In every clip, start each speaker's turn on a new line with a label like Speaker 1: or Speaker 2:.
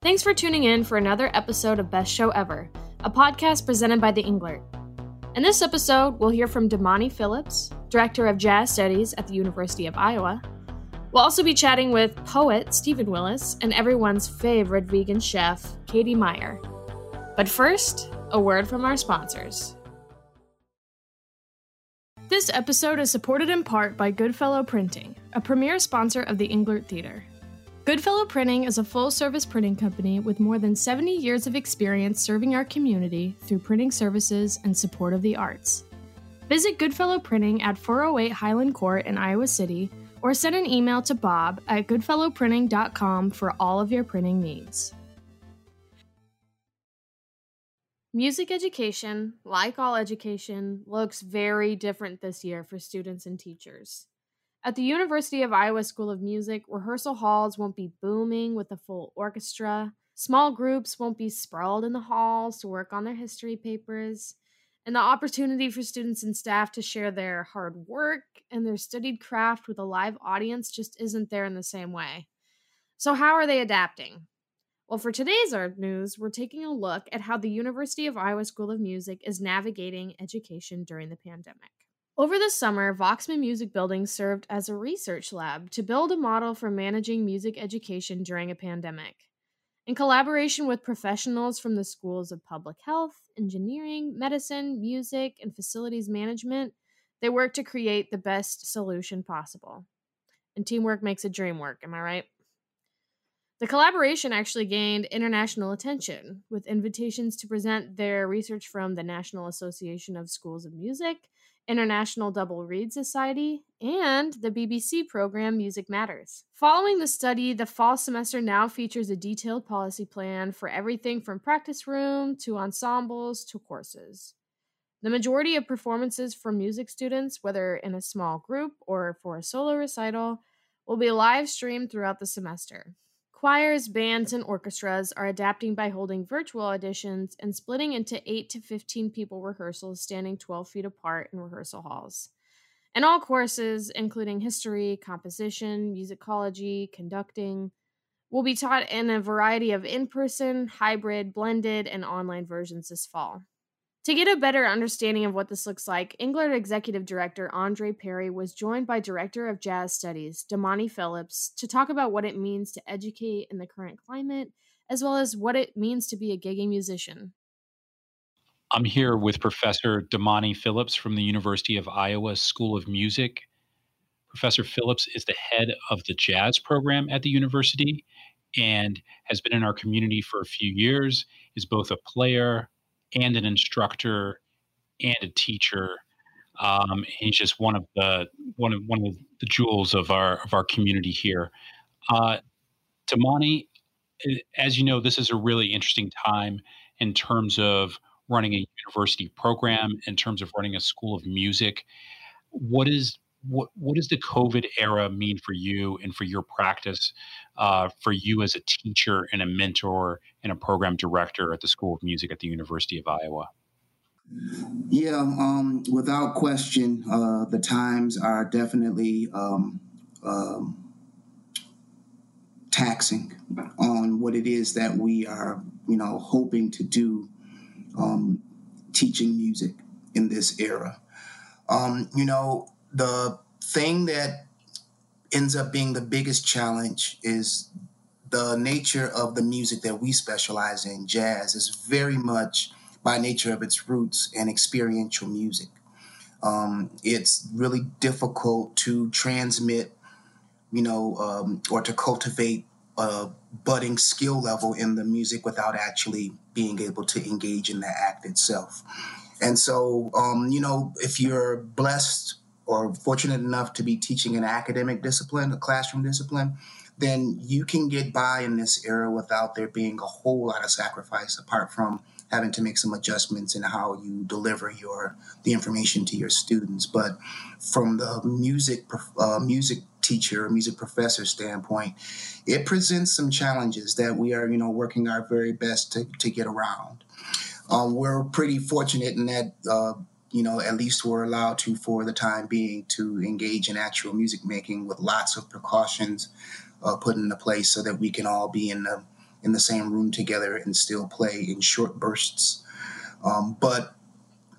Speaker 1: Thanks for tuning in for another episode of Best Show Ever, a podcast presented by the Englert. In this episode, we'll hear from Damani Phillips, Director of Jazz Studies at the University of Iowa. We'll also be chatting with poet Stephen Willis and everyone's favorite vegan chef, Katie Meyer. But first, a word from our sponsors. This episode is supported in part by Goodfellow Printing, a premier sponsor of the Englert Theater. Goodfellow Printing is a full service printing company with more than 70 years of experience serving our community through printing services and support of the arts. Visit Goodfellow Printing at 408 Highland Court in Iowa City or send an email to bob at goodfellowprinting.com for all of your printing needs. Music education, like all education, looks very different this year for students and teachers. At the University of Iowa School of Music, rehearsal halls won't be booming with a full orchestra. Small groups won't be sprawled in the halls to work on their history papers. And the opportunity for students and staff to share their hard work and their studied craft with a live audience just isn't there in the same way. So, how are they adapting? Well, for today's art news, we're taking a look at how the University of Iowa School of Music is navigating education during the pandemic. Over the summer, Voxman Music Building served as a research lab to build a model for managing music education during a pandemic. In collaboration with professionals from the schools of public health, engineering, medicine, music, and facilities management, they worked to create the best solution possible. And teamwork makes a dream work, am I right? The collaboration actually gained international attention, with invitations to present their research from the National Association of Schools of Music International Double Reed Society, and the BBC program Music Matters. Following the study, the fall semester now features a detailed policy plan for everything from practice room to ensembles to courses. The majority of performances for music students, whether in a small group or for a solo recital, will be live streamed throughout the semester. Choirs, bands, and orchestras are adapting by holding virtual auditions and splitting into 8 to 15 people rehearsals standing 12 feet apart in rehearsal halls. And all courses, including history, composition, musicology, conducting, will be taught in a variety of in person, hybrid, blended, and online versions this fall. To get a better understanding of what this looks like, Englert Executive Director Andre Perry was joined by Director of Jazz Studies, Damani Phillips, to talk about what it means to educate in the current climate, as well as what it means to be a gigging musician.
Speaker 2: I'm here with Professor Damani Phillips from the University of Iowa School of Music. Professor Phillips is the head of the jazz program at the university and has been in our community for a few years, is both a player, and an instructor and a teacher. Um, he's just one of the one of one of the jewels of our of our community here. Uh, Damani, eh, as you know, this is a really interesting time in terms of running a university program, in terms of running a school of music. What is what what does the COVID era mean for you and for your practice, uh, for you as a teacher and a mentor and a program director at the School of Music at the University of Iowa?
Speaker 3: Yeah, um, without question, uh, the times are definitely um, um, taxing on what it is that we are, you know, hoping to do, um, teaching music in this era. Um, you know, the thing that ends up being the biggest challenge is the nature of the music that we specialize in. Jazz is very much by nature of its roots and experiential music. Um, it's really difficult to transmit, you know, um, or to cultivate a budding skill level in the music without actually being able to engage in the act itself. And so, um, you know, if you're blessed or fortunate enough to be teaching an academic discipline, a classroom discipline, then you can get by in this era without there being a whole lot of sacrifice apart from having to make some adjustments in how you deliver your the information to your students. But from the music uh, music teacher music professor standpoint it presents some challenges that we are you know working our very best to, to get around. Um, we're pretty fortunate in that uh, you know, at least we're allowed to, for the time being, to engage in actual music making with lots of precautions uh, put into place so that we can all be in the in the same room together and still play in short bursts. Um, but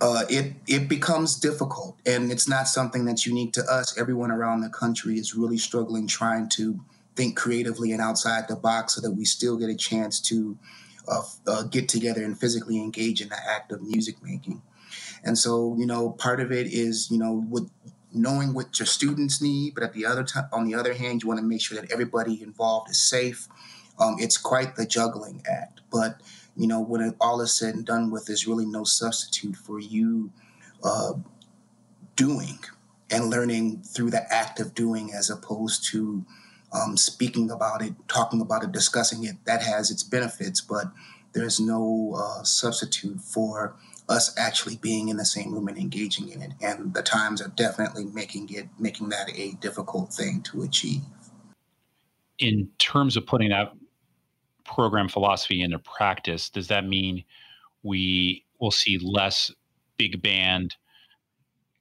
Speaker 3: uh, it it becomes difficult, and it's not something that's unique to us. Everyone around the country is really struggling trying to think creatively and outside the box, so that we still get a chance to uh, uh, get together and physically engage in the act of music making. And so, you know, part of it is, you know, with knowing what your students need, but at the other time, on the other hand, you want to make sure that everybody involved is safe. Um, it's quite the juggling act, but you know, when it all is said and done with, there's really no substitute for you uh, doing and learning through the act of doing as opposed to um, speaking about it, talking about it, discussing it. That has its benefits, but there's no uh, substitute for us actually being in the same room and engaging in it. And the times are definitely making it making that a difficult thing to achieve.
Speaker 2: In terms of putting that program philosophy into practice, does that mean we will see less big band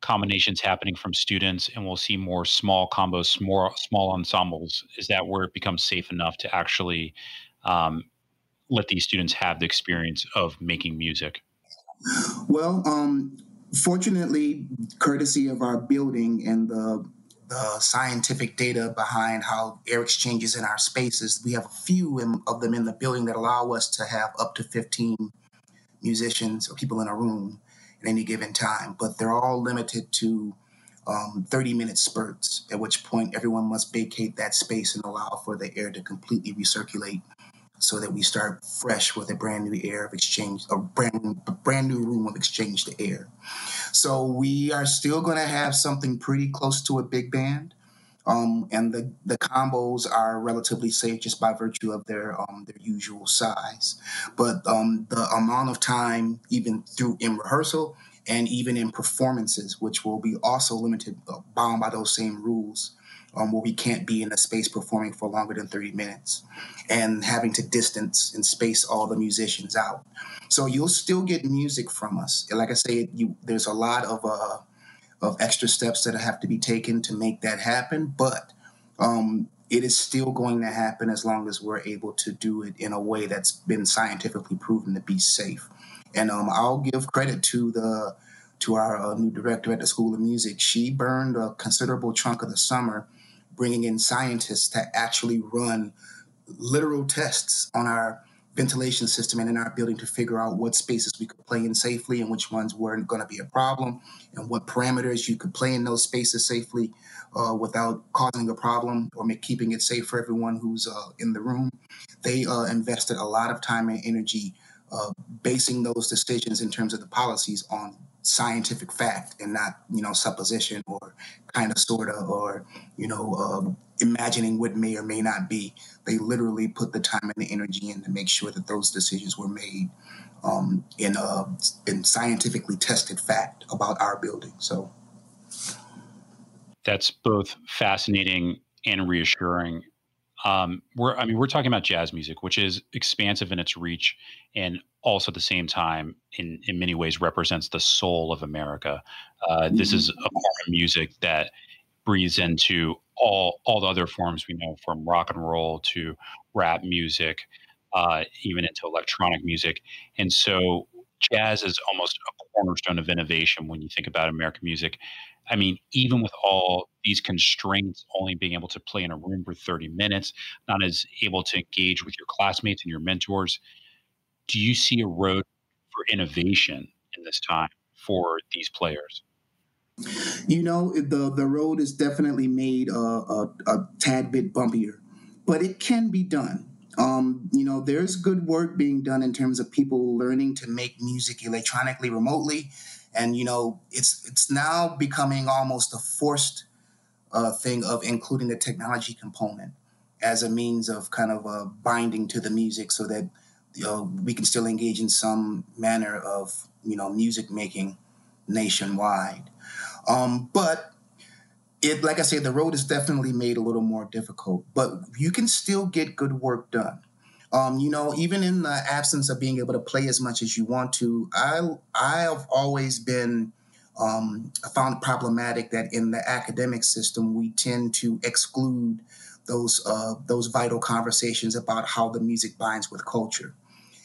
Speaker 2: combinations happening from students and we'll see more small combos, more small ensembles? Is that where it becomes safe enough to actually um, let these students have the experience of making music?
Speaker 3: Well, um, fortunately, courtesy of our building and the the scientific data behind how air exchanges in our spaces. We have a few of them in the building that allow us to have up to 15 musicians or people in a room at any given time, but they're all limited to um, 30 minute spurts, at which point everyone must vacate that space and allow for the air to completely recirculate so that we start fresh with a brand new air of exchange, a brand, a brand new room of exchange to air. So we are still going to have something pretty close to a big band. Um, and the, the combos are relatively safe just by virtue of their um, their usual size. But um, the amount of time, even through in rehearsal and even in performances, which will be also limited, uh, bound by those same rules, um, where we can't be in a space performing for longer than 30 minutes and having to distance and space all the musicians out. So you'll still get music from us. Like I say, you, there's a lot of uh, of extra steps that have to be taken to make that happen, but um, it is still going to happen as long as we're able to do it in a way that's been scientifically proven to be safe. And um, I'll give credit to the to our uh, new director at the School of Music. She burned a considerable chunk of the summer bringing in scientists to actually run literal tests on our ventilation system and in our building to figure out what spaces we could play in safely and which ones weren't going to be a problem and what parameters you could play in those spaces safely uh, without causing a problem or make, keeping it safe for everyone who's uh, in the room. They uh, invested a lot of time and energy uh, basing those decisions in terms of the policies on scientific fact and not you know supposition or kind of sort of or you know um, imagining what may or may not be. They literally put the time and the energy in to make sure that those decisions were made um, in a in scientifically tested fact about our building so.
Speaker 2: That's both fascinating and reassuring um, we're I mean we're talking about jazz music, which is expansive in its reach, and also at the same time, in in many ways, represents the soul of America. Uh, mm-hmm. This is a form of music that breathes into all all the other forms we know, from rock and roll to rap music, uh, even into electronic music, and so jazz is almost a cornerstone of innovation when you think about American music. I mean, even with all these constraints, only being able to play in a room for 30 minutes, not as able to engage with your classmates and your mentors, do you see a road for innovation in this time for these players?
Speaker 3: You know, the the road is definitely made a, a, a tad bit bumpier, but it can be done. Um, you know, there's good work being done in terms of people learning to make music electronically remotely and you know it's it's now becoming almost a forced uh, thing of including the technology component as a means of kind of uh, binding to the music so that you know, we can still engage in some manner of you know music making nationwide. Um, but it like i said the road is definitely made a little more difficult but you can still get good work done um, you know, even in the absence of being able to play as much as you want to, I I have always been um, found problematic that in the academic system we tend to exclude those uh, those vital conversations about how the music binds with culture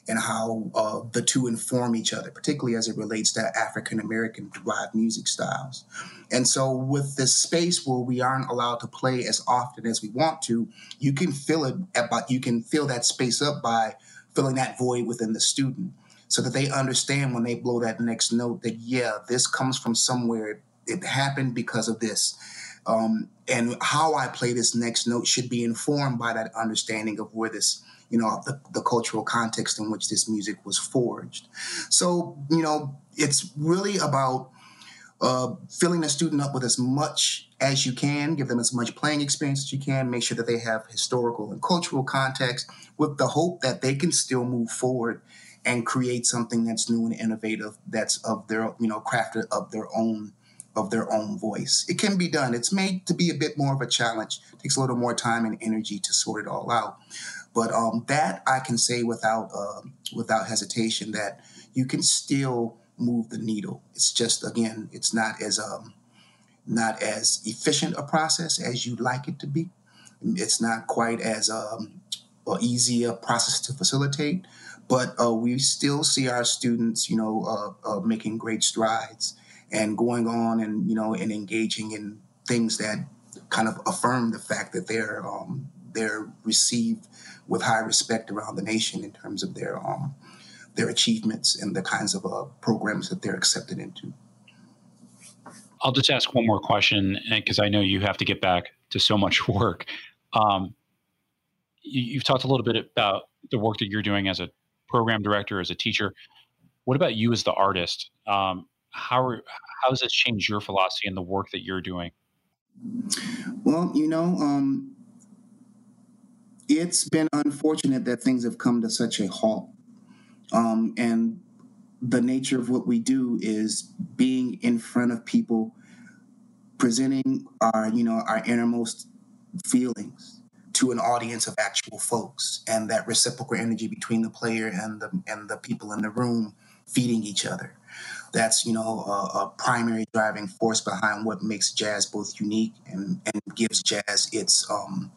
Speaker 3: and how uh, the two inform each other, particularly as it relates to African American derived music styles. And so, with this space where we aren't allowed to play as often as we want to, you can fill it about you can fill that space up by filling that void within the student, so that they understand when they blow that next note that yeah, this comes from somewhere. It happened because of this. Um, and how I play this next note should be informed by that understanding of where this you know the, the cultural context in which this music was forged so you know it's really about uh, filling a student up with as much as you can, give them as much playing experience as you can, make sure that they have historical and cultural context with the hope that they can still move forward and create something that's new and innovative that's of their, you know, crafted of their own of their own voice. It can be done. It's made to be a bit more of a challenge. It takes a little more time and energy to sort it all out. But um, that I can say without uh, without hesitation that you can still move the needle. It's just again, it's not as um, not as efficient a process as you'd like it to be. It's not quite as um, easy a process to facilitate, but uh, we still see our students, you know, uh, uh, making great strides and going on and you know and engaging in things that kind of affirm the fact that they're um, they're received with high respect around the nation in terms of their um, their achievements and the kinds of uh, programs that they're accepted into.
Speaker 2: I'll just ask one more question because I know you have to get back to so much work. Um, you, have talked a little bit about the work that you're doing as a program director, as a teacher. What about you as the artist? Um, how are, how has this changed your philosophy and the work that you're doing?
Speaker 3: Well, you know, um, it's been unfortunate that things have come to such a halt. Um, and the nature of what we do is being in front of people, presenting our, you know, our innermost feelings to an audience of actual folks, and that reciprocal energy between the player and the and the people in the room feeding each other. That's you know a, a primary driving force behind what makes jazz both unique and and gives jazz its um,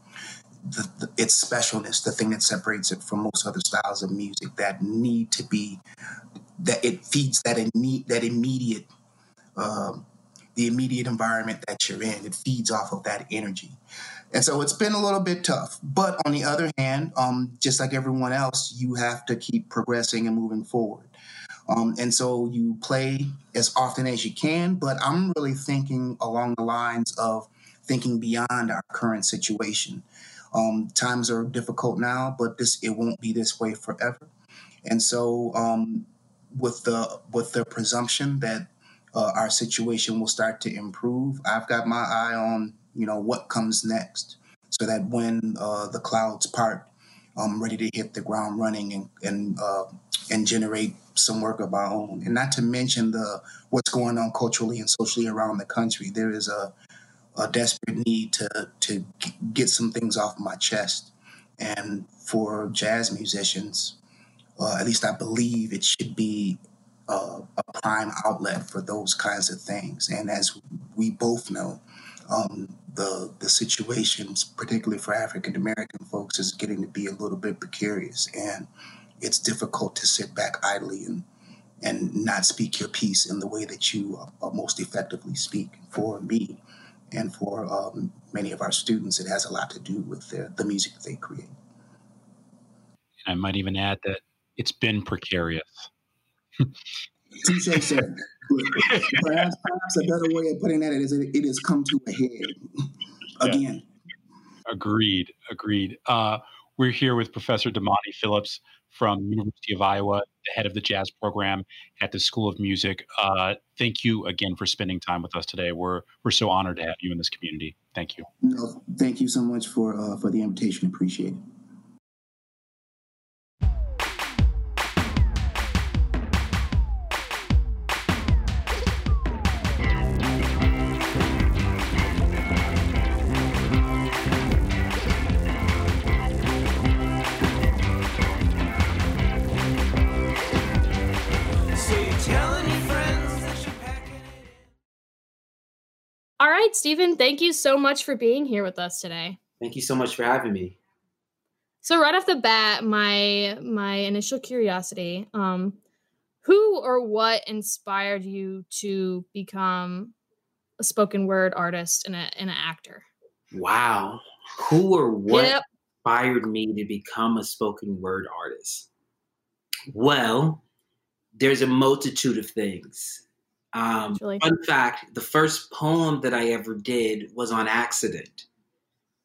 Speaker 3: the, the, its specialness, the thing that separates it from most other styles of music that need to be that it feeds that that immediate um, the immediate environment that you're in. It feeds off of that energy, and so it's been a little bit tough. But on the other hand, um, just like everyone else, you have to keep progressing and moving forward. Um, and so you play as often as you can, but I'm really thinking along the lines of thinking beyond our current situation. Um, times are difficult now, but this it won't be this way forever. And so, um, with the with the presumption that uh, our situation will start to improve, I've got my eye on you know what comes next, so that when uh, the clouds part, I'm ready to hit the ground running and and uh, and generate some work of our own. And not to mention the what's going on culturally and socially around the country. There is a a desperate need to to get some things off my chest. And for jazz musicians, uh, at least I believe it should be uh, a prime outlet for those kinds of things. And as we both know, um, the the situations, particularly for African American folks, is getting to be a little bit precarious, and it's difficult to sit back idly and and not speak your piece in the way that you uh, most effectively speak. For me, and for um, many of our students, it has a lot to do with their, the music that they create.
Speaker 2: And I might even add that it's been precarious.
Speaker 3: Touche, sir. perhaps, perhaps a better way of putting that is it, it has come to a head again.
Speaker 2: Yeah. Agreed. Agreed. Uh, we're here with Professor Damani Phillips from University of Iowa, the head of the jazz program at the School of Music. Uh, thank you again for spending time with us today. We're we're so honored to have you in this community. Thank you.
Speaker 3: No, thank you so much for uh, for the invitation. Appreciate it.
Speaker 1: Stephen, thank you so much for being here with us today.
Speaker 4: Thank you so much for having me.
Speaker 1: So right off the bat, my my initial curiosity, um, who or what inspired you to become a spoken word artist and, a, and an actor?
Speaker 4: Wow. Who or what yep. inspired me to become a spoken word artist? Well, there's a multitude of things. Um, fun fact the first poem that I ever did was on accident.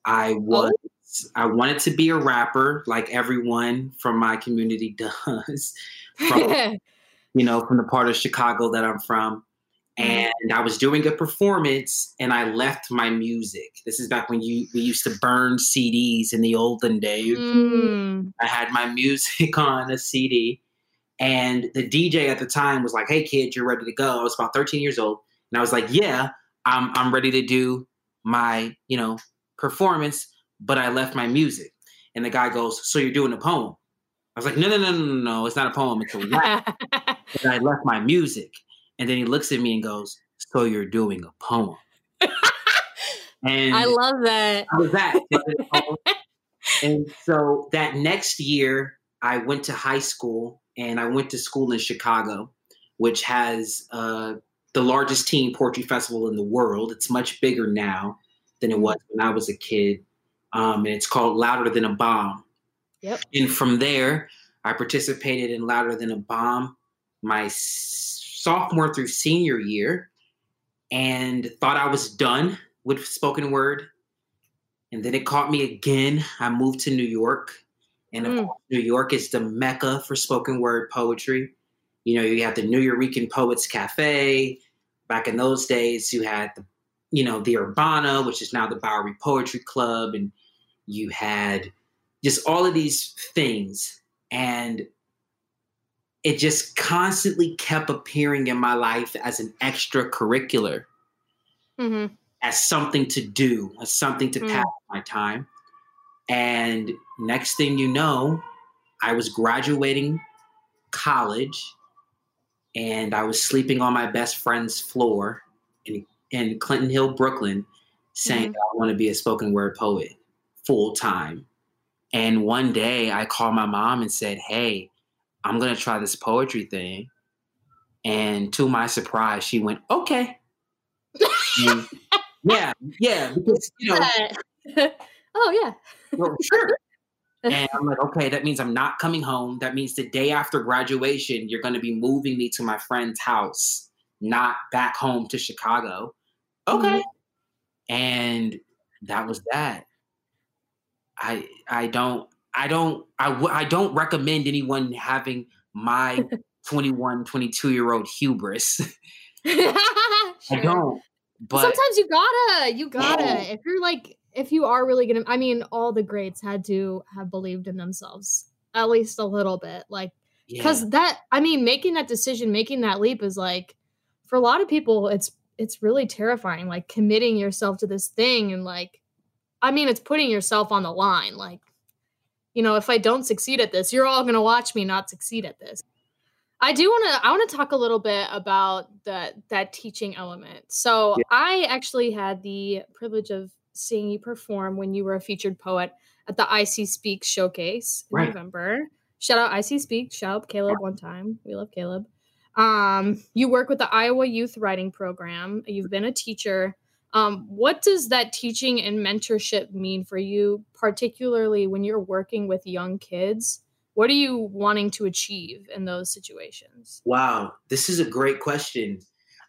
Speaker 4: I was. Oh. I wanted to be a rapper like everyone from my community does. From, you know, from the part of Chicago that I'm from. Mm-hmm. And I was doing a performance and I left my music. This is back when you we used to burn CDs in the olden days. Mm. I had my music on a CD and the DJ at the time was like, "Hey kid, you're ready to go." I was about 13 years old and I was like, "Yeah, I'm I'm ready to do my, you know, performance, but I left my music." And the guy goes, "So you're doing a poem?" I was like, "No, no, no, no, no, it's not a poem. It's a rap." and I left my music. And then he looks at me and goes, So you're doing a poem.
Speaker 1: and I love that.
Speaker 4: I was that. and so that next year, I went to high school and I went to school in Chicago, which has uh, the largest teen poetry festival in the world. It's much bigger now than it was when I was a kid. Um, and it's called Louder Than a Bomb.
Speaker 1: Yep.
Speaker 4: And from there, I participated in Louder Than a Bomb my sophomore through senior year and thought I was done with spoken word. And then it caught me again. I moved to New York. And of mm. New York is the mecca for spoken word poetry. You know, you have the Nuyorican Poets Cafe. Back in those days, you had the, you know, the Urbana, which is now the Bowery Poetry Club, and you had just all of these things. And it just constantly kept appearing in my life as an extracurricular, mm-hmm. as something to do, as something to mm. pass my time. And next thing you know, I was graduating college and I was sleeping on my best friend's floor in, in Clinton Hill, Brooklyn, saying, mm-hmm. I want to be a spoken word poet full time. And one day I called my mom and said, Hey, I'm gonna try this poetry thing. And to my surprise, she went, okay. yeah, yeah, because you
Speaker 1: know. oh yeah.
Speaker 4: well, sure. And I'm like, okay, that means I'm not coming home. That means the day after graduation, you're going to be moving me to my friend's house, not back home to Chicago. Okay. Mm-hmm. And that was that. I I don't I don't I w- I don't recommend anyone having my 21, 22 year old hubris. sure. I don't. But
Speaker 1: sometimes you gotta, you gotta. Yeah. If you're like, if you are really gonna, I mean, all the greats had to have believed in themselves at least a little bit, like, because yeah. that, I mean, making that decision, making that leap is like, for a lot of people, it's it's really terrifying, like committing yourself to this thing and like, I mean, it's putting yourself on the line, like you know, if I don't succeed at this, you're all going to watch me not succeed at this. I do want to I want to talk a little bit about that that teaching element. So, yeah. I actually had the privilege of seeing you perform when you were a featured poet at the IC Speak showcase in right. November. Shout out IC Speak, shout out Caleb one time. We love Caleb. Um, you work with the Iowa Youth Writing Program. You've been a teacher. Um, what does that teaching and mentorship mean for you, particularly when you're working with young kids? What are you wanting to achieve in those situations?
Speaker 4: Wow, this is a great question.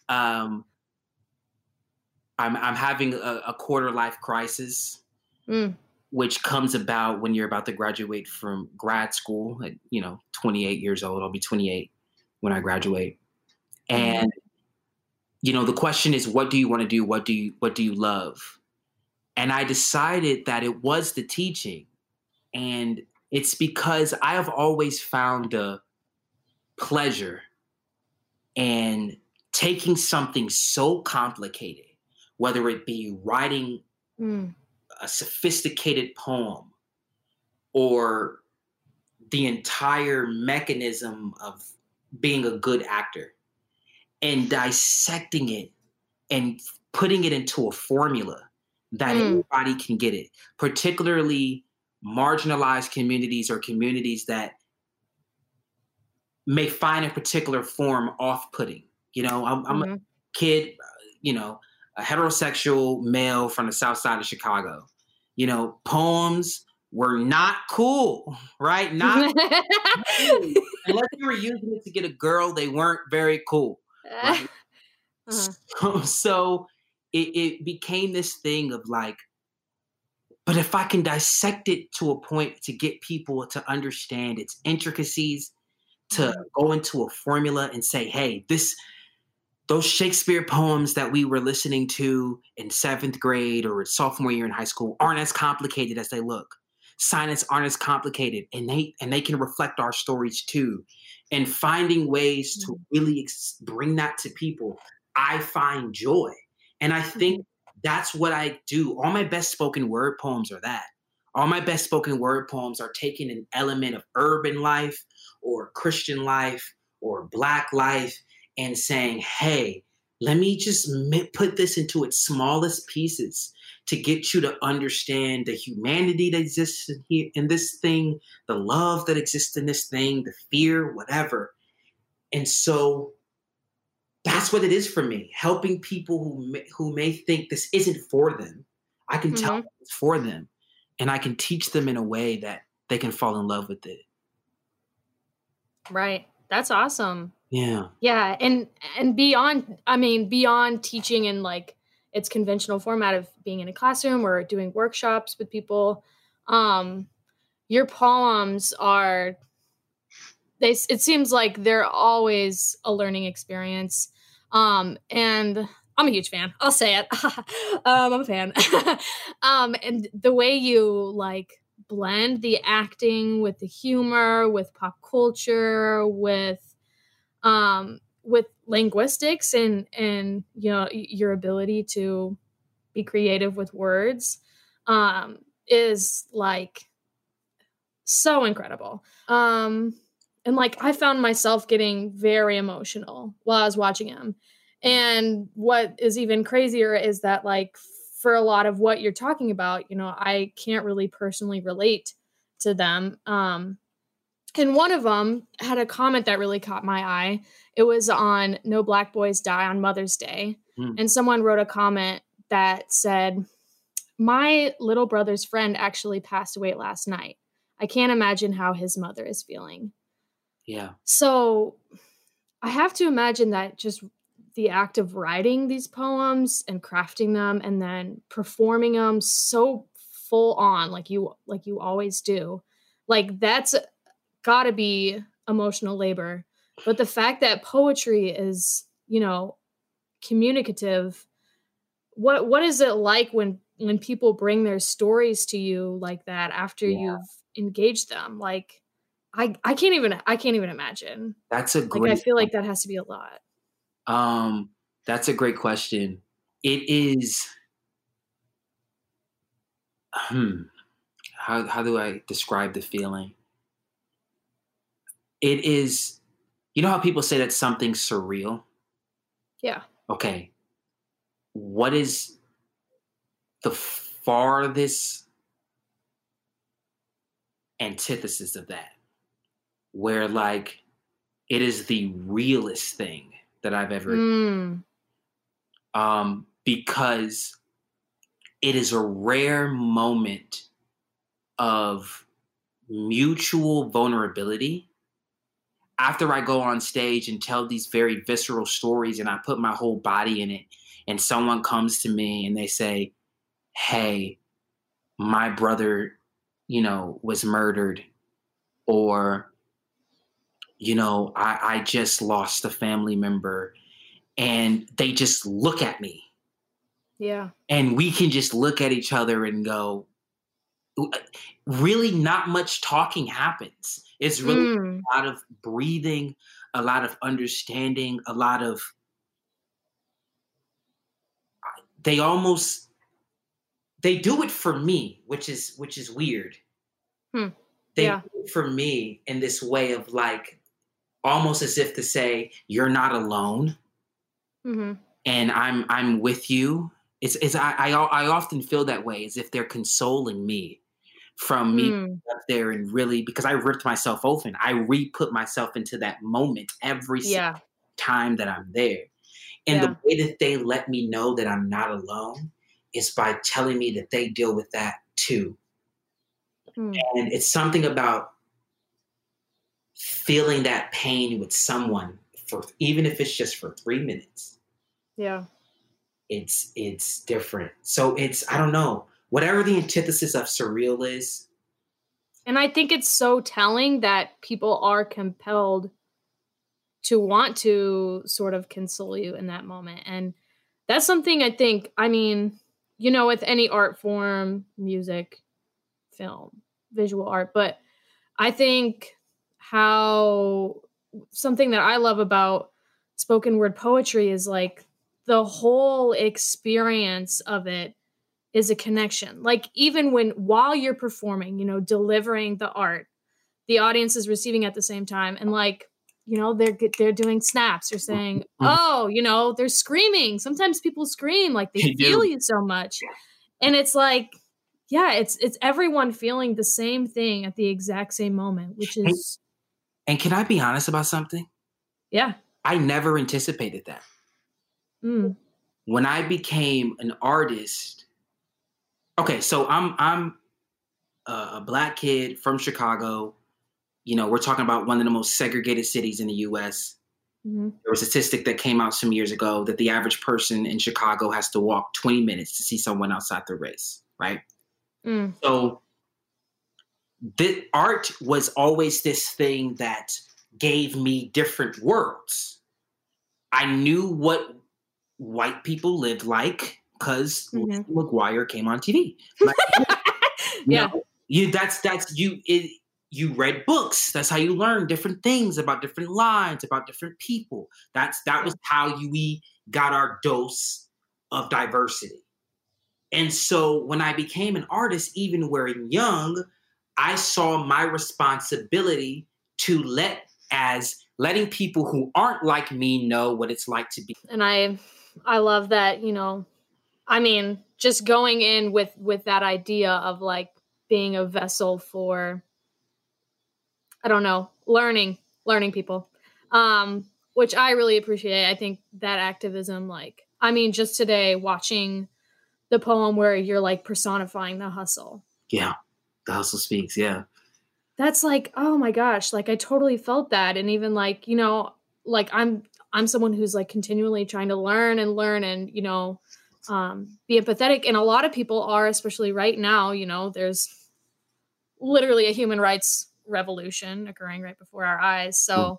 Speaker 4: Um, I'm, I'm having a, a quarter life crisis, mm. which comes about when you're about to graduate from grad school at, you know, 28 years old. I'll be 28 when I graduate. Mm-hmm. And you know the question is what do you want to do what do you what do you love and i decided that it was the teaching and it's because i have always found a pleasure in taking something so complicated whether it be writing mm. a sophisticated poem or the entire mechanism of being a good actor and dissecting it and putting it into a formula that
Speaker 1: Mm.
Speaker 4: everybody can get it, particularly marginalized communities or communities that may find a particular form off-putting. You know, I'm, I'm a
Speaker 1: Mhm.
Speaker 4: kid, uh, you know, a heterosexual male from the south side of Chicago. You know, poems were not cool, right? Not cool. unless you were using it to get a girl, they weren't very cool. Right?
Speaker 1: Uh-huh.
Speaker 4: So, so it, it became this thing of like, but if I can dissect it to a point to get people to understand its intricacies, to
Speaker 1: Mhm.
Speaker 4: go into a formula and say, hey, this those Shakespeare poems that we were listening to in seventh grade or sophomore year in high school aren't as complicated as they look. Sonnets aren't as complicated, and they and they can reflect our stories too. And finding ways to mm-hmm. really ex- bring that to people, I find joy, and I think mm-hmm. that's what I do. All my best spoken word poems are that. All my best spoken word poems are taking an element of urban life or Christian life or Black life and saying, hey, let me just put this into its smallest pieces to get you to understand the humanity that exists in, here, in this thing, the love that exists in this thing, the fear, whatever. And so that's what it is for me, helping people who may, who may think this isn't for them. I can tell
Speaker 1: Mhm.
Speaker 4: them it's for them, and I can teach them in a way that they can fall in love with it.
Speaker 1: Right. That's awesome.
Speaker 4: Yeah.
Speaker 1: Yeah, and and beyond I mean beyond teaching in like its conventional format of being in a classroom or doing workshops with people, um your poems are they it seems like they're always a learning experience. Um and I'm a huge fan. I'll say it. um, I'm a fan. um, and the way you like blend the acting with the humor, with pop culture, with um, with linguistics and and you know your ability to be creative with words um, is like so incredible. Um, and like I found myself getting very emotional while I was watching him. And what is even crazier is that like for a lot of what you're talking about, you know, I can't really personally relate to them. Um, and one of them had a comment that really caught my eye. It was on No Black Boys Die on Mother's Day.
Speaker 4: Hmm.
Speaker 1: And someone wrote a comment that said, My little brother's friend actually passed away last night. I can't imagine how his mother is feeling.
Speaker 4: Yeah.
Speaker 1: So I have to imagine that just the act of writing these poems and crafting them and then performing them so full on like you like you always do. Like that's got to be emotional labor. But the fact that poetry is, you know, communicative what what is it like when when people bring their stories to you like that after
Speaker 4: Yeah.
Speaker 1: you've engaged them? Like I I can't even I can't even imagine.
Speaker 4: That's a
Speaker 1: Like
Speaker 4: great
Speaker 1: I feel like that has to be a lot.
Speaker 4: Um, that's a great question. It is. Hmm. How how do I describe the feeling? It is. You know how people say that something's surreal.
Speaker 1: Yeah.
Speaker 4: Okay. What is the farthest antithesis of that? Where like it is the realest thing that I've ever
Speaker 1: Mm,
Speaker 4: um, because it is a rare moment of mutual vulnerability. After I go on stage and tell these very visceral stories and I put my whole body in it, and someone comes to me and they say, Hey, my brother, you know, was murdered, or, you know, I, I just lost a family member and they just look at me
Speaker 1: yeah.
Speaker 4: and we can just look at each other and go really not much talking happens it's really
Speaker 1: Mm,
Speaker 4: a lot of breathing a lot of understanding a lot of they almost they do it for me which is which is weird.
Speaker 1: Hmm.
Speaker 4: they
Speaker 1: Yeah.
Speaker 4: do it for me in this way of like almost as if to say you're not alone.
Speaker 1: Hmm
Speaker 4: and I'm I'm with you. It's, it's I, I I often feel that way as if they're consoling me from me
Speaker 1: Mm.
Speaker 4: up there and really because I ripped myself open. I re-put myself into that moment every single
Speaker 1: Yeah.
Speaker 4: time that I'm there. And
Speaker 1: Yeah.
Speaker 4: the way that they let me know that I'm not alone is by telling me that they deal with that too.
Speaker 1: Mm.
Speaker 4: And it's something about feeling that pain with someone for even if it's just for three minutes.
Speaker 1: Yeah.
Speaker 4: It's it's different. So it's I don't know. Whatever the antithesis of surreal is,
Speaker 1: And I think it's so telling that people are compelled to want to sort of console you in that moment. And that's something I think, I mean, you know, with any art form, music, film, visual art, but I think how something that I love about spoken word poetry is like the whole experience of it is a connection. Like even when while you're performing, you know, delivering the art, the audience is receiving at the same time, and like you know they're they're doing snaps or saying,
Speaker 4: Mhm.
Speaker 1: oh, you know, they're screaming. Sometimes people scream like they
Speaker 4: They do.
Speaker 1: feel you so much, and it's like. Yeah, it's it's everyone feeling the same thing at the exact same moment, which is
Speaker 4: and can I be honest about something?
Speaker 1: yeah.
Speaker 4: I never anticipated that.
Speaker 1: Mm,
Speaker 4: when I became an artist, okay, so I'm I'm a, black kid from Chicago. You know, we're talking about one of the most segregated cities in the U.S.
Speaker 1: mhm.
Speaker 4: There was a statistic that came out some years ago that the average person in Chicago has to walk 20 minutes to see someone outside their race, right?
Speaker 1: Mm,
Speaker 4: So, the art was always this thing that gave me different worlds. I knew what white people lived like because
Speaker 1: Mhm.
Speaker 4: McGuire came on TV. Like, you
Speaker 1: yeah.
Speaker 4: know, you that's that's you it, you read books. That's how you learn different things about different lines, about different people. That's that was how you we got our dose of diversity. And so when I became an artist, even wearing young, I saw my responsibility to let as letting people who aren't like me know what it's like to be.
Speaker 1: and i i love that you know i mean just going in with with that idea of like being a vessel for i don't know learning learning people. Um which i really appreciate. I think that activism like i mean just today watching the poem where you're like personifying the hustle.
Speaker 4: Yeah, the hustle speaks. Yeah,
Speaker 1: that's like oh my gosh like i totally felt that. And even like you know like i'm i'm someone who's like continually trying to learn and learn and you know um be empathetic. And a lot of people are especially right now you know there's literally a human rights revolution occurring right before our eyes. So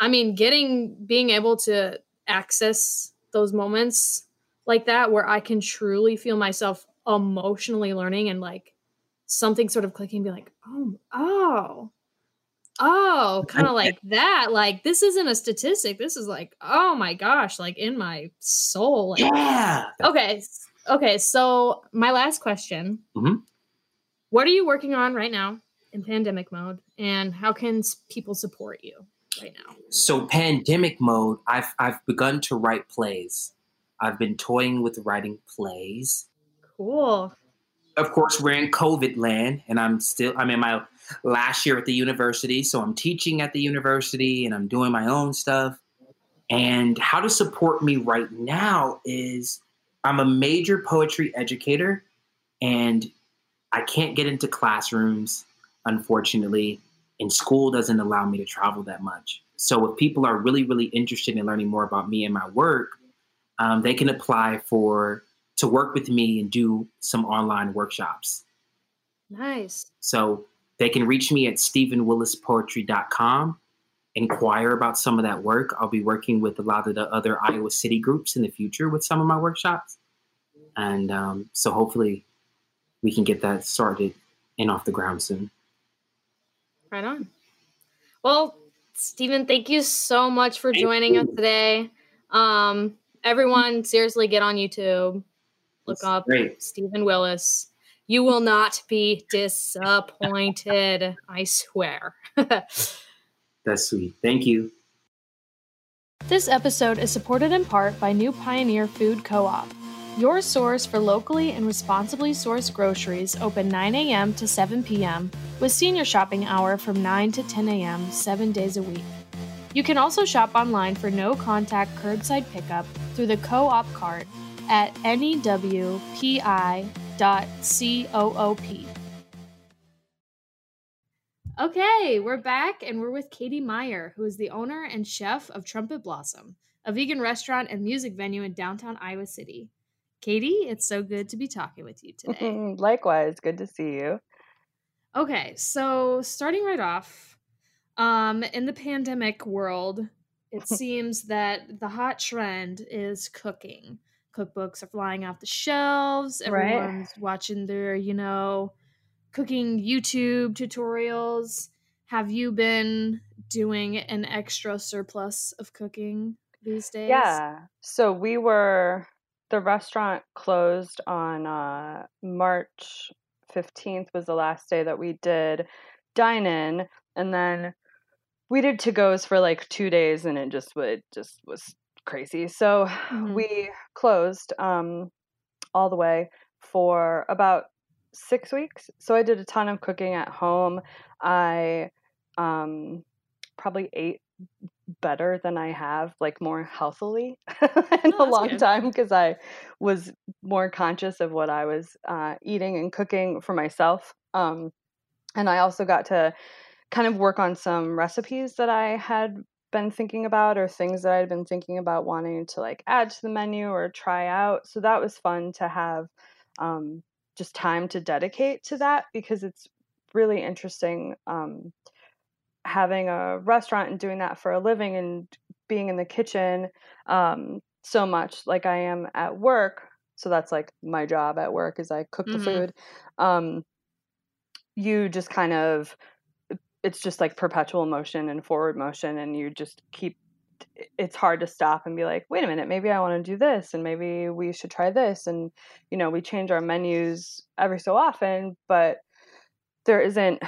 Speaker 1: i mean getting being able to access those moments like that where i can truly feel myself emotionally learning and like something sort of clicking, be like, oh, oh, oh, kind of like that. Like this isn't a statistic. This is like, oh my gosh, like in my soul. Like,
Speaker 4: yeah.
Speaker 1: okay, okay. So my last question:
Speaker 4: Mhm.
Speaker 1: What are you working on right now in pandemic mode, and how can people support you right now?
Speaker 4: So pandemic mode, I've I've begun to write plays. I've been toying with writing plays.
Speaker 1: Cool.
Speaker 4: Of course, we're in COVID land, and I'm still I'm in my last year at the university, so I'm teaching at the university and I'm doing my own stuff. And how to support me right now is I'm a major poetry educator, and I can't get into classrooms, unfortunately, and school doesn't allow me to travel that much. So if people are really, really interested in learning more about me and my work, um, they can apply for to work with me and do some online workshops.
Speaker 1: Nice.
Speaker 4: So they can reach me at stephenwillispoetry.com, inquire about some of that work. I'll be working with a lot of the other Iowa City groups in the future with some of my workshops. And um, so hopefully we can get that started and off the ground soon.
Speaker 1: Right on. Well, Stephen, thank you so much for
Speaker 4: Thank
Speaker 1: joining us today. Um, everyone, seriously, get on YouTube, look
Speaker 4: It's
Speaker 1: up
Speaker 4: Great.
Speaker 1: Stephen Willis. You will not be disappointed. I swear.
Speaker 4: That's sweet. Thank you.
Speaker 1: This episode is supported in part by New Pioneer Food Co op. Your source for locally and responsibly sourced groceries open 9 a.m. to 7 p.m. with senior shopping hour from 9 to 10 a.m. seven days a week. You can also shop online for no contact curbside pickup through the co op cart at newpi.coop. Okay, we're back and we're with Katie Meyer, who is the owner and chef of Trumpet Blossom, a vegan restaurant and music venue in downtown Iowa City. Katie, it's so good to be talking with you today.
Speaker 5: Likewise, good to see you.
Speaker 1: Okay, so starting right off, um, in the pandemic world, it seems that the hot trend is cooking. Cookbooks are flying off the shelves. Everyone's right. watching their, you know, cooking YouTube tutorials. Have you been doing an extra surplus of cooking these days?
Speaker 5: Yeah. So we were the restaurant closed on uh, March 15th was the last day that we did dine in and then we did to goes for like 2 days and it just would just was crazy. So mm-hmm. we closed um all the way for about 6 weeks. So I did a ton of cooking at home. I um probably ate better than I have, like more healthily in oh, a long good. time because I was more conscious of what I was uh, eating and cooking for myself. Um, and I also got to kind of work on some recipes that I had been thinking about or things that I'd been thinking about wanting to like add to the menu or try out. So that was fun to have um, just time to dedicate to that because it's really interesting um, having a restaurant and doing that for a living and being in the kitchen um, so much like I am at work. So that's like my job at work is I cook mm-hmm. the food. Um, you just kind of it's just like perpetual motion and forward motion and you just keep it's hard to stop and be like wait a minute maybe i want to do this and maybe we should try this and you know we change our menus every so often but there isn't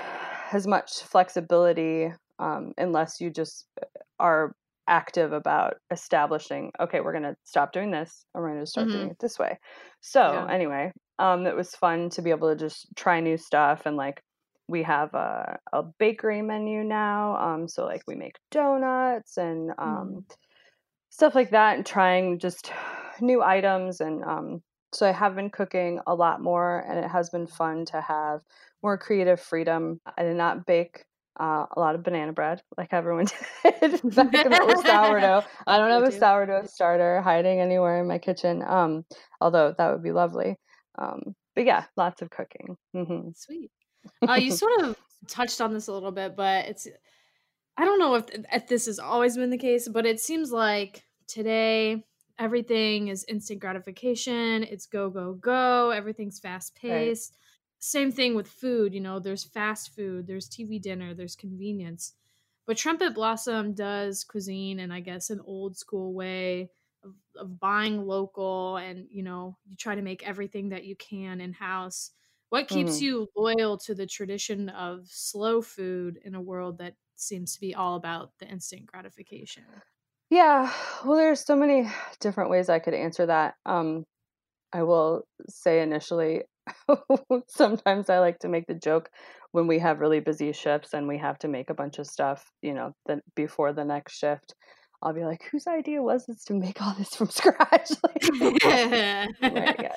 Speaker 5: as much flexibility um, unless you just uh, are active about establishing okay we're going to stop doing this and we're going to start mm-hmm. doing it this way so yeah. anyway um, it was fun to be able to just try new stuff and like we have a, a bakery menu now um, so like we make donuts and um, mm. stuff like that and trying just new items and um, so i have been cooking a lot more and it has been fun to have more creative freedom. I did not bake uh, a lot of banana bread like everyone did back in the sourdough. I don't have a sourdough starter hiding anywhere in my kitchen, um, although that would be lovely. Um, but yeah, lots of cooking. Mm-hmm.
Speaker 1: Sweet. Uh, you sort of touched on this a little bit, but it's I don't know if, if this has always been the case, but it seems like today everything is instant gratification. It's go go go. Everything's fast paced. Right same thing with food you know there's fast food there's tv dinner there's convenience but trumpet blossom does cuisine and i guess an old school way of, of buying local and you know you try to make everything that you can in house what keeps mm-hmm. you loyal to the tradition of slow food in a world that seems to be all about the instant gratification
Speaker 5: yeah well there's so many different ways i could answer that um i will say initially sometimes I like to make the joke when we have really busy shifts and we have to make a bunch of stuff, you know, the, before the next shift. I'll be like, whose idea was this to make all this from scratch? like,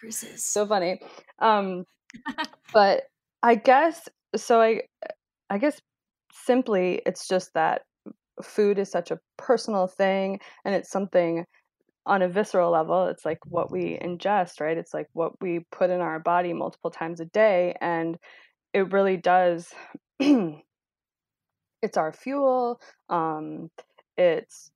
Speaker 5: Chris's. So funny. Um, but I guess so. I, I guess simply, it's just that food is such a personal thing, and it's something on a visceral level, it's like what we ingest, right? It's like what we put in our body multiple times a day. And it really does, it's our fuel. Um, it's,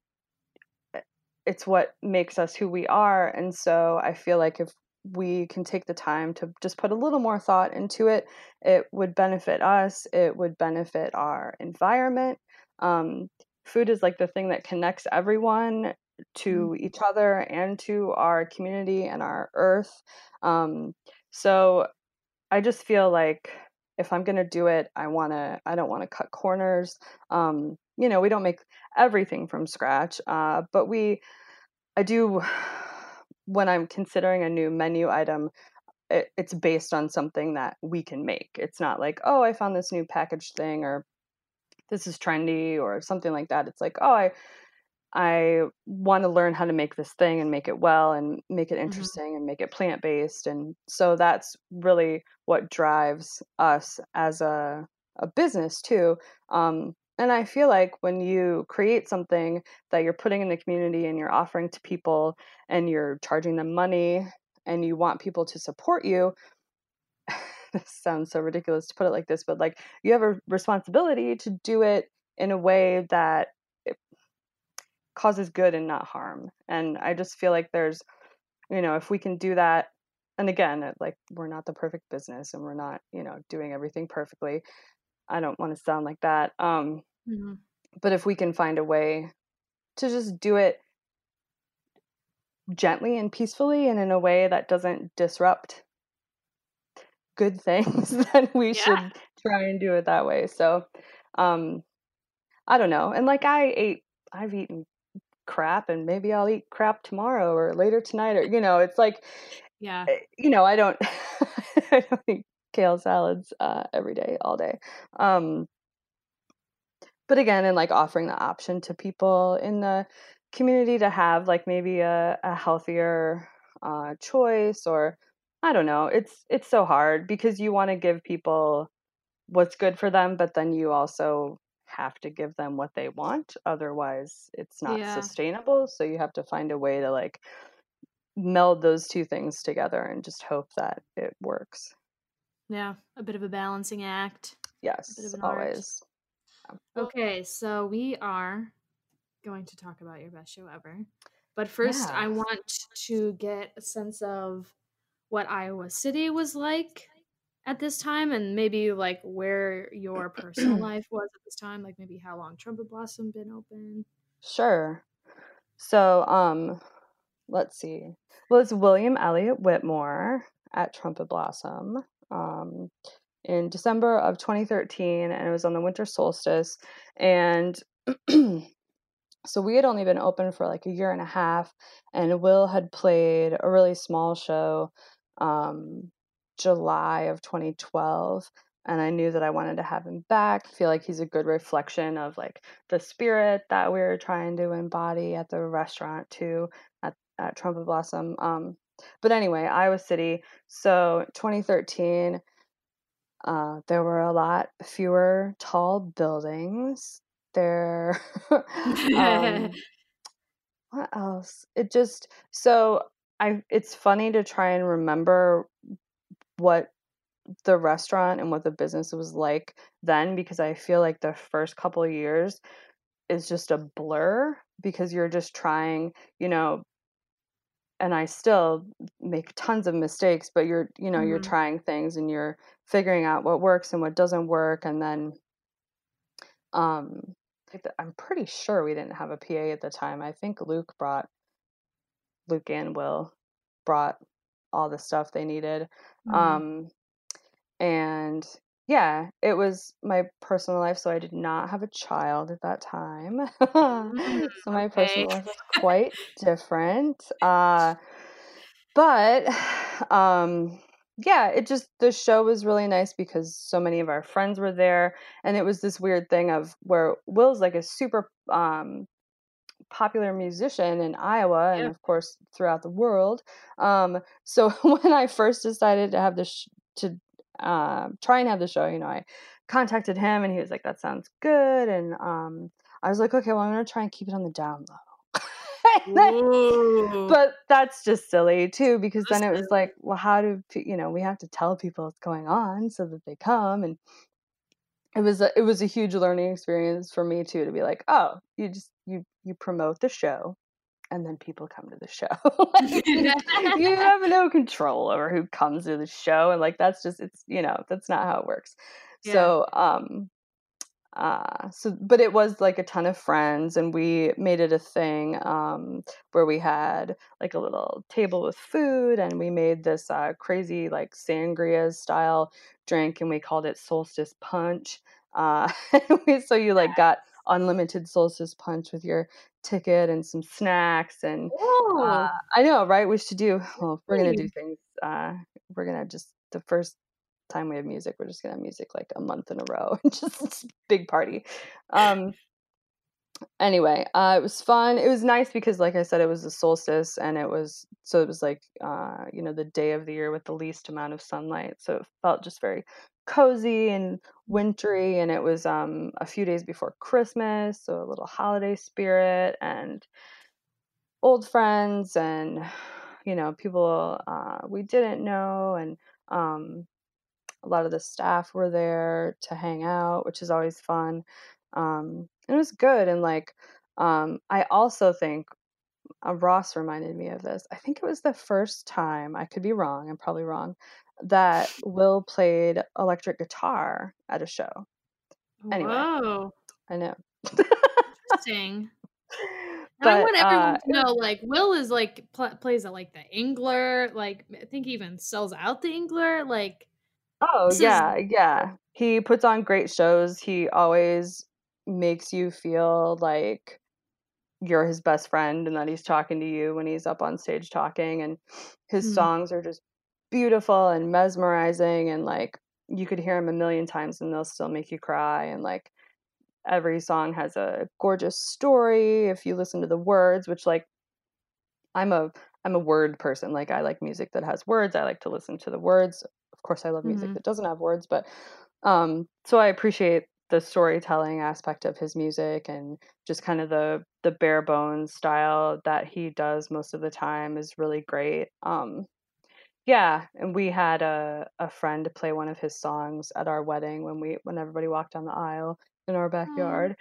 Speaker 5: eh, it's what makes us who we are. And so I feel like if we can take the time to just put a little more thought into it, it would benefit us, it would benefit our environment. Um, food is like the thing that connects everyone to mm. each other and to our community and our earth. Um, so I just feel like if I'm going to do it, I want to, I don't want to cut corners. Um, you know, we don't make everything from scratch, uh, but we, I do when I'm considering a new menu item, it, it's based on something that we can make. It's not like, oh, I found this new package thing or this is trendy or something like that. It's like, oh, I I want to learn how to make this thing and make it well and make it
Speaker 1: Mhm.
Speaker 5: interesting and make it plant based. And so that's really what drives us as a, a business too. Um, and I feel like when you create something that you're putting in the community and you're offering to people and you're charging them money and you want people to support you, this sounds so ridiculous to put it like this, but like you have a responsibility to do it in a way that causes good and not harm. And I just feel like there's, you know, if we can do that, and again, like we're not the perfect business and we're not, you know, doing everything perfectly. I don't want to sound like that. Um,
Speaker 1: Mhm.
Speaker 5: but if we can find a way to just do it gently and peacefully and in a way that doesn't disrupt good things then we
Speaker 1: Yeah.
Speaker 5: should try and do it that way so um i don't know and like i ate i've eaten crap and maybe i'll eat crap tomorrow or later tonight or you know it's like
Speaker 1: Yeah.
Speaker 5: eh, you know i don't i don't eat kale salads uh every day all day um but again and like offering the option to people in the community to have like maybe a, a healthier uh, choice or i don't know it's it's so hard because you want to give people what's good for them but then you also have to give them what they want otherwise it's not
Speaker 1: Yeah.
Speaker 5: sustainable so you have to find a way to like meld those two things together and just hope that it works
Speaker 1: Yeah. A bit of a balancing act.
Speaker 5: yes
Speaker 1: an art.
Speaker 5: always
Speaker 1: Okay, so we are going to talk about your best show ever. But first, I want to get a sense of what Iowa City was like at this time and maybe like where your personal life was at this time, like maybe how long Trumpet Blossom been open.
Speaker 5: Sure. So, um, let's see. Well, it's William Elliott Whitmore at Trumpet Blossom um, in December of 2013, and it was on the winter solstice. And so we had only been open for like a year and a half, and Will had played a really small show um, July of 2012 and I knew that I wanted to have him back. Feel like he's a good reflection of like the spirit that we were trying to embody at the restaurant too at, at Trumpet Blossom. Um, but anyway, Iowa City. So 2013, uh, there were a lot fewer tall buildings. There, um, what else? It just so I. It's funny to try and remember what the restaurant and what the business was like then because I feel like the first couple years is just a blur because you're just trying, you know, and I still make tons of mistakes, but you're, you know, you're
Speaker 1: Mhm.
Speaker 5: trying things and you're figuring out what works and what doesn't work and then um I think that- I'm pretty sure we didn't have a PA at the time. I think Luke brought Luke and Will brought all the stuff they needed.
Speaker 1: Mhm.
Speaker 5: Um, and yeah, it was my personal life, so I did not have a child at that time.
Speaker 1: Mm,
Speaker 5: so my
Speaker 1: okay.
Speaker 5: personal life was quite different. Uh, but um, yeah, it just the show was really nice because so many of our friends were there, and it was this weird thing of where Will's like a super um popular musician in Iowa and of course throughout the world. Um, so when I first decided to have this sh- to uh, try and have the show, you know, I contacted him and he was like, "That sounds good," and um, I was like, "Okay, well, I'm gonna try and keep it on the down low." Then- but that's just silly too because
Speaker 1: That's
Speaker 5: then it was like, well, how do you know? We have to tell people what's going on so that they come and it was a, it was a huge learning experience for me too to be like oh you just you you promote the show and then people come to the show Like, you have no control over who comes to the show and like that's just it's you know that's not how it works
Speaker 1: Yeah.
Speaker 5: so um uh so but it was like a ton of friends and we made it a thing um where we had like a little table with food and we made this uh crazy like sangria style drink and we called it solstice punch uh so you like got unlimited solstice punch with your ticket and some snacks and uh, I know, right? We should do. Well, we're gonna do things. Uh, we're gonna just the first time we have music, we're just gonna have music like a month in a row, and just big party. Um, anyway, uh, it was fun. It was nice because, like I said, it was the solstice, and it was so it was like uh, you know the day of the year with the least amount of sunlight, so it felt just very cozy and wintry. And it was um, a few days before Christmas, so a little holiday spirit and old friends and you know people uh, we didn't know and um, a lot of the staff were there to hang out which is always fun um, it was good and like um, i also think uh, ross reminded me of this i think it was the first time i could be wrong i'm probably wrong that will played electric guitar at a show anyway
Speaker 1: Whoa.
Speaker 5: i know
Speaker 1: Interesting. And I want everyone
Speaker 5: uh,
Speaker 1: to know, like, Will is like pl- plays at like the Englert. Like, I think he even sells out the Englert. Like,
Speaker 5: Oh
Speaker 1: This is-
Speaker 5: yeah, yeah. He puts on great shows. He always makes you feel like you're his best friend and that he's talking to you when he's up on stage talking and his
Speaker 1: Mm.
Speaker 5: songs are just beautiful and mesmerizing and like you could hear him a million times and they'll still make you cry and like every song has a gorgeous story if you listen to the words which like I'm a I'm a word person like I like music that has words I like to listen to the words of course I love music
Speaker 1: Mhm.
Speaker 5: that doesn't have words but um so I appreciate the storytelling aspect of his music and just kind of the the bare bones style that he does most of the time is really great um yeah and we had a a friend play one of his songs at our wedding when we when everybody walked down the aisle in our backyard.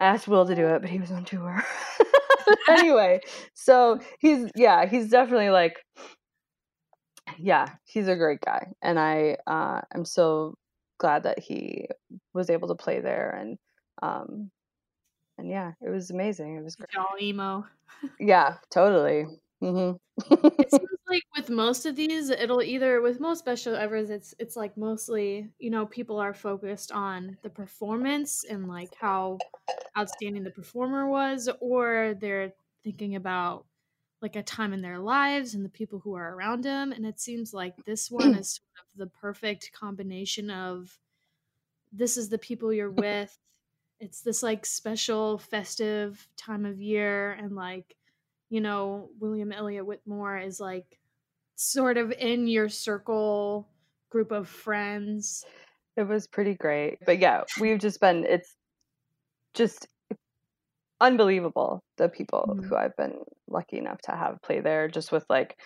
Speaker 5: Asked will to do it but he was on tour. Anyway so he's yeah he's definitely like yeah he's a great guy and i uh i'm so glad that he was able to play there and um and yeah it was amazing. It was great.
Speaker 1: Y'all emo.
Speaker 5: yeah totally. Hmm
Speaker 1: It seems like with most of these, it'll either with most special evers, it's it's like mostly you know people are focused on the performance and like how outstanding the performer was, or they're thinking about like a time in their lives and the people who are around them. And it seems like this one is sort of the perfect combination of this is the people you're with. It's this like special festive time of year and like you know, William Elliott Whitmore is like sort of in your circle group of friends.
Speaker 5: it was pretty great but yeah we've just been it's just unbelievable the people
Speaker 1: Mhm.
Speaker 5: who i've been lucky enough to have play there just with like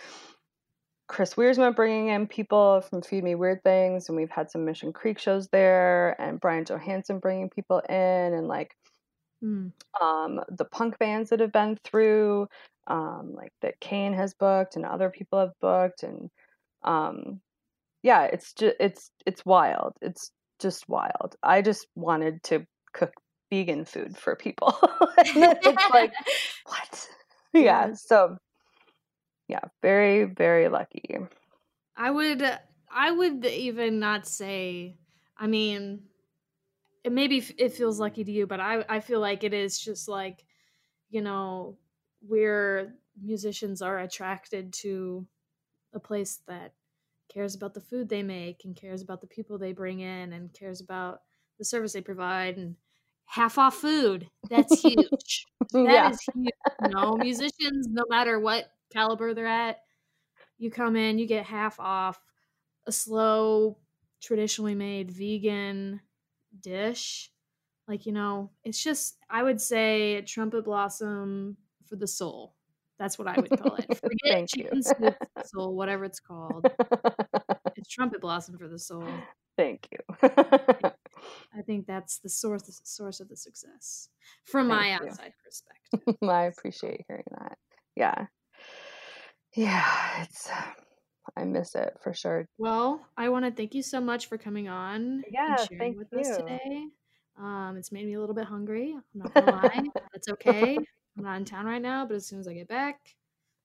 Speaker 5: chris Wiersma bringing in people from feed me weird things and we've had some mission creek shows there and brian johansson bringing people in and like
Speaker 1: Mm.
Speaker 5: um, the punk bands that have been through, um, like that Kane has booked and other people have booked, and um, yeah, it's just it's it's wild. It's just wild. I just wanted to cook vegan food for people. it's like what? Yeah. So yeah, very very lucky.
Speaker 1: I would uh, I would even not say I mean it maybe it feels lucky to you, but I I feel like it is just like you know where musicians are attracted to a place that cares about the food they make and cares about the people they bring in and cares about the service they provide and half off food. That's huge. That
Speaker 5: yeah.
Speaker 1: is huge. You know, musicians, no matter what caliber they're at, you come in, you get half off a slow, traditionally made vegan dish. Like, you know, it's just, I would say trumpet blossom for the soul. That's what I would call it. Forget chicken soup for the soul, whatever it's called. It's trumpet blossom for the soul.
Speaker 5: Thank you.
Speaker 1: I think that's the source source of the success from my
Speaker 5: you.
Speaker 1: outside perspective.
Speaker 5: I appreciate hearing that. Yeah. Yeah, it's I miss it for sure.
Speaker 1: Well, I want to thank you so much for coming on
Speaker 5: Yeah,
Speaker 1: and sharing
Speaker 5: thank
Speaker 1: with us today. Um, it's made me a little bit hungry. I'm not gonna lie. That's okay. I'm not in town right now, but as soon as I get back,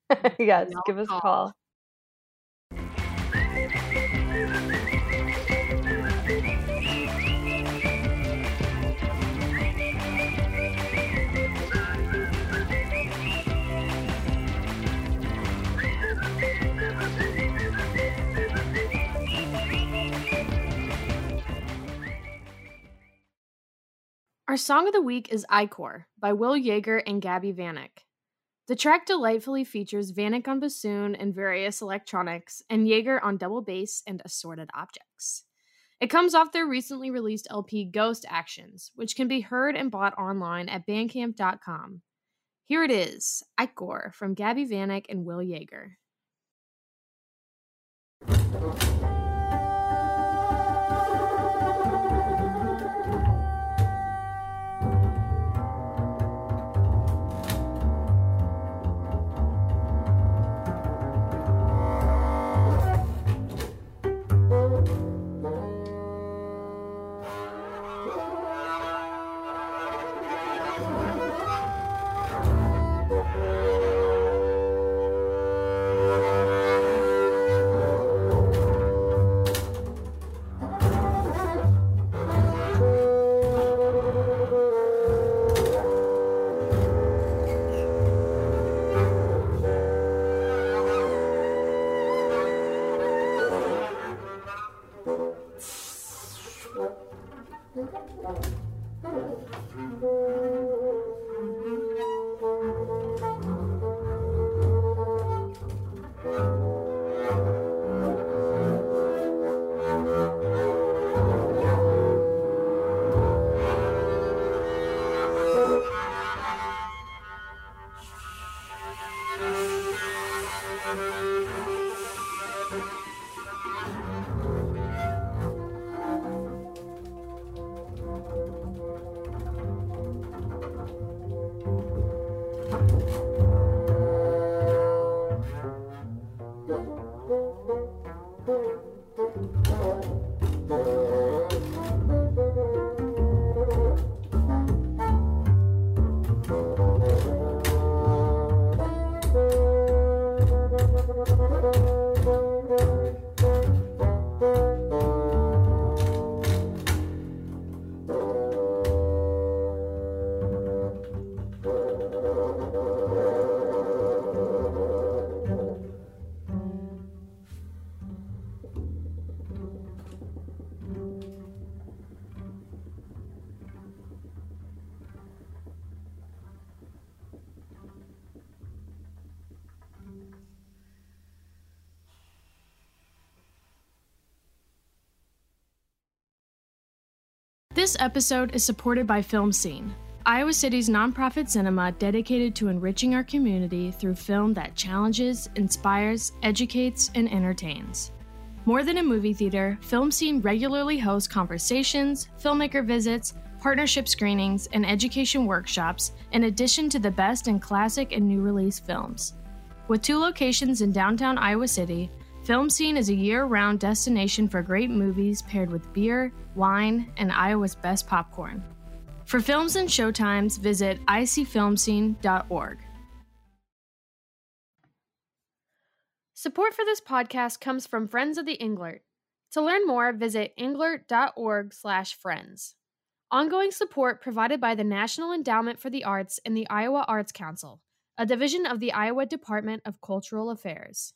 Speaker 5: yes, give us a
Speaker 1: call. Our song of the week is Icor by Will Yeager and Gabby Vanek. The track delightfully features Vanek on bassoon and various electronics, and Yeager on double bass and assorted objects. It comes off their recently released LP Ghost Actions, which can be heard and bought online at bandcamp.com. Here it is, Icor from Gabby Vanek and Will Yeager. This episode is supported by FilmScene, Iowa City's nonprofit cinema dedicated to enriching our community through film that challenges, inspires, educates, and entertains. More than a movie theater, FilmScene regularly hosts conversations, filmmaker visits, partnership screenings, and education workshops, in addition to the best in classic and new release films. With two locations in downtown Iowa City, FilmScene is a year round destination for great movies paired with beer, wine, and Iowa's best popcorn. For films and showtimes, visit icfilmscene.org. Support for this podcast comes from Friends of the Englert. To learn more, visit englert.org/friends. Ongoing support provided by the National Endowment for the Arts and the Iowa Arts Council, a division of the Iowa Department of Cultural Affairs.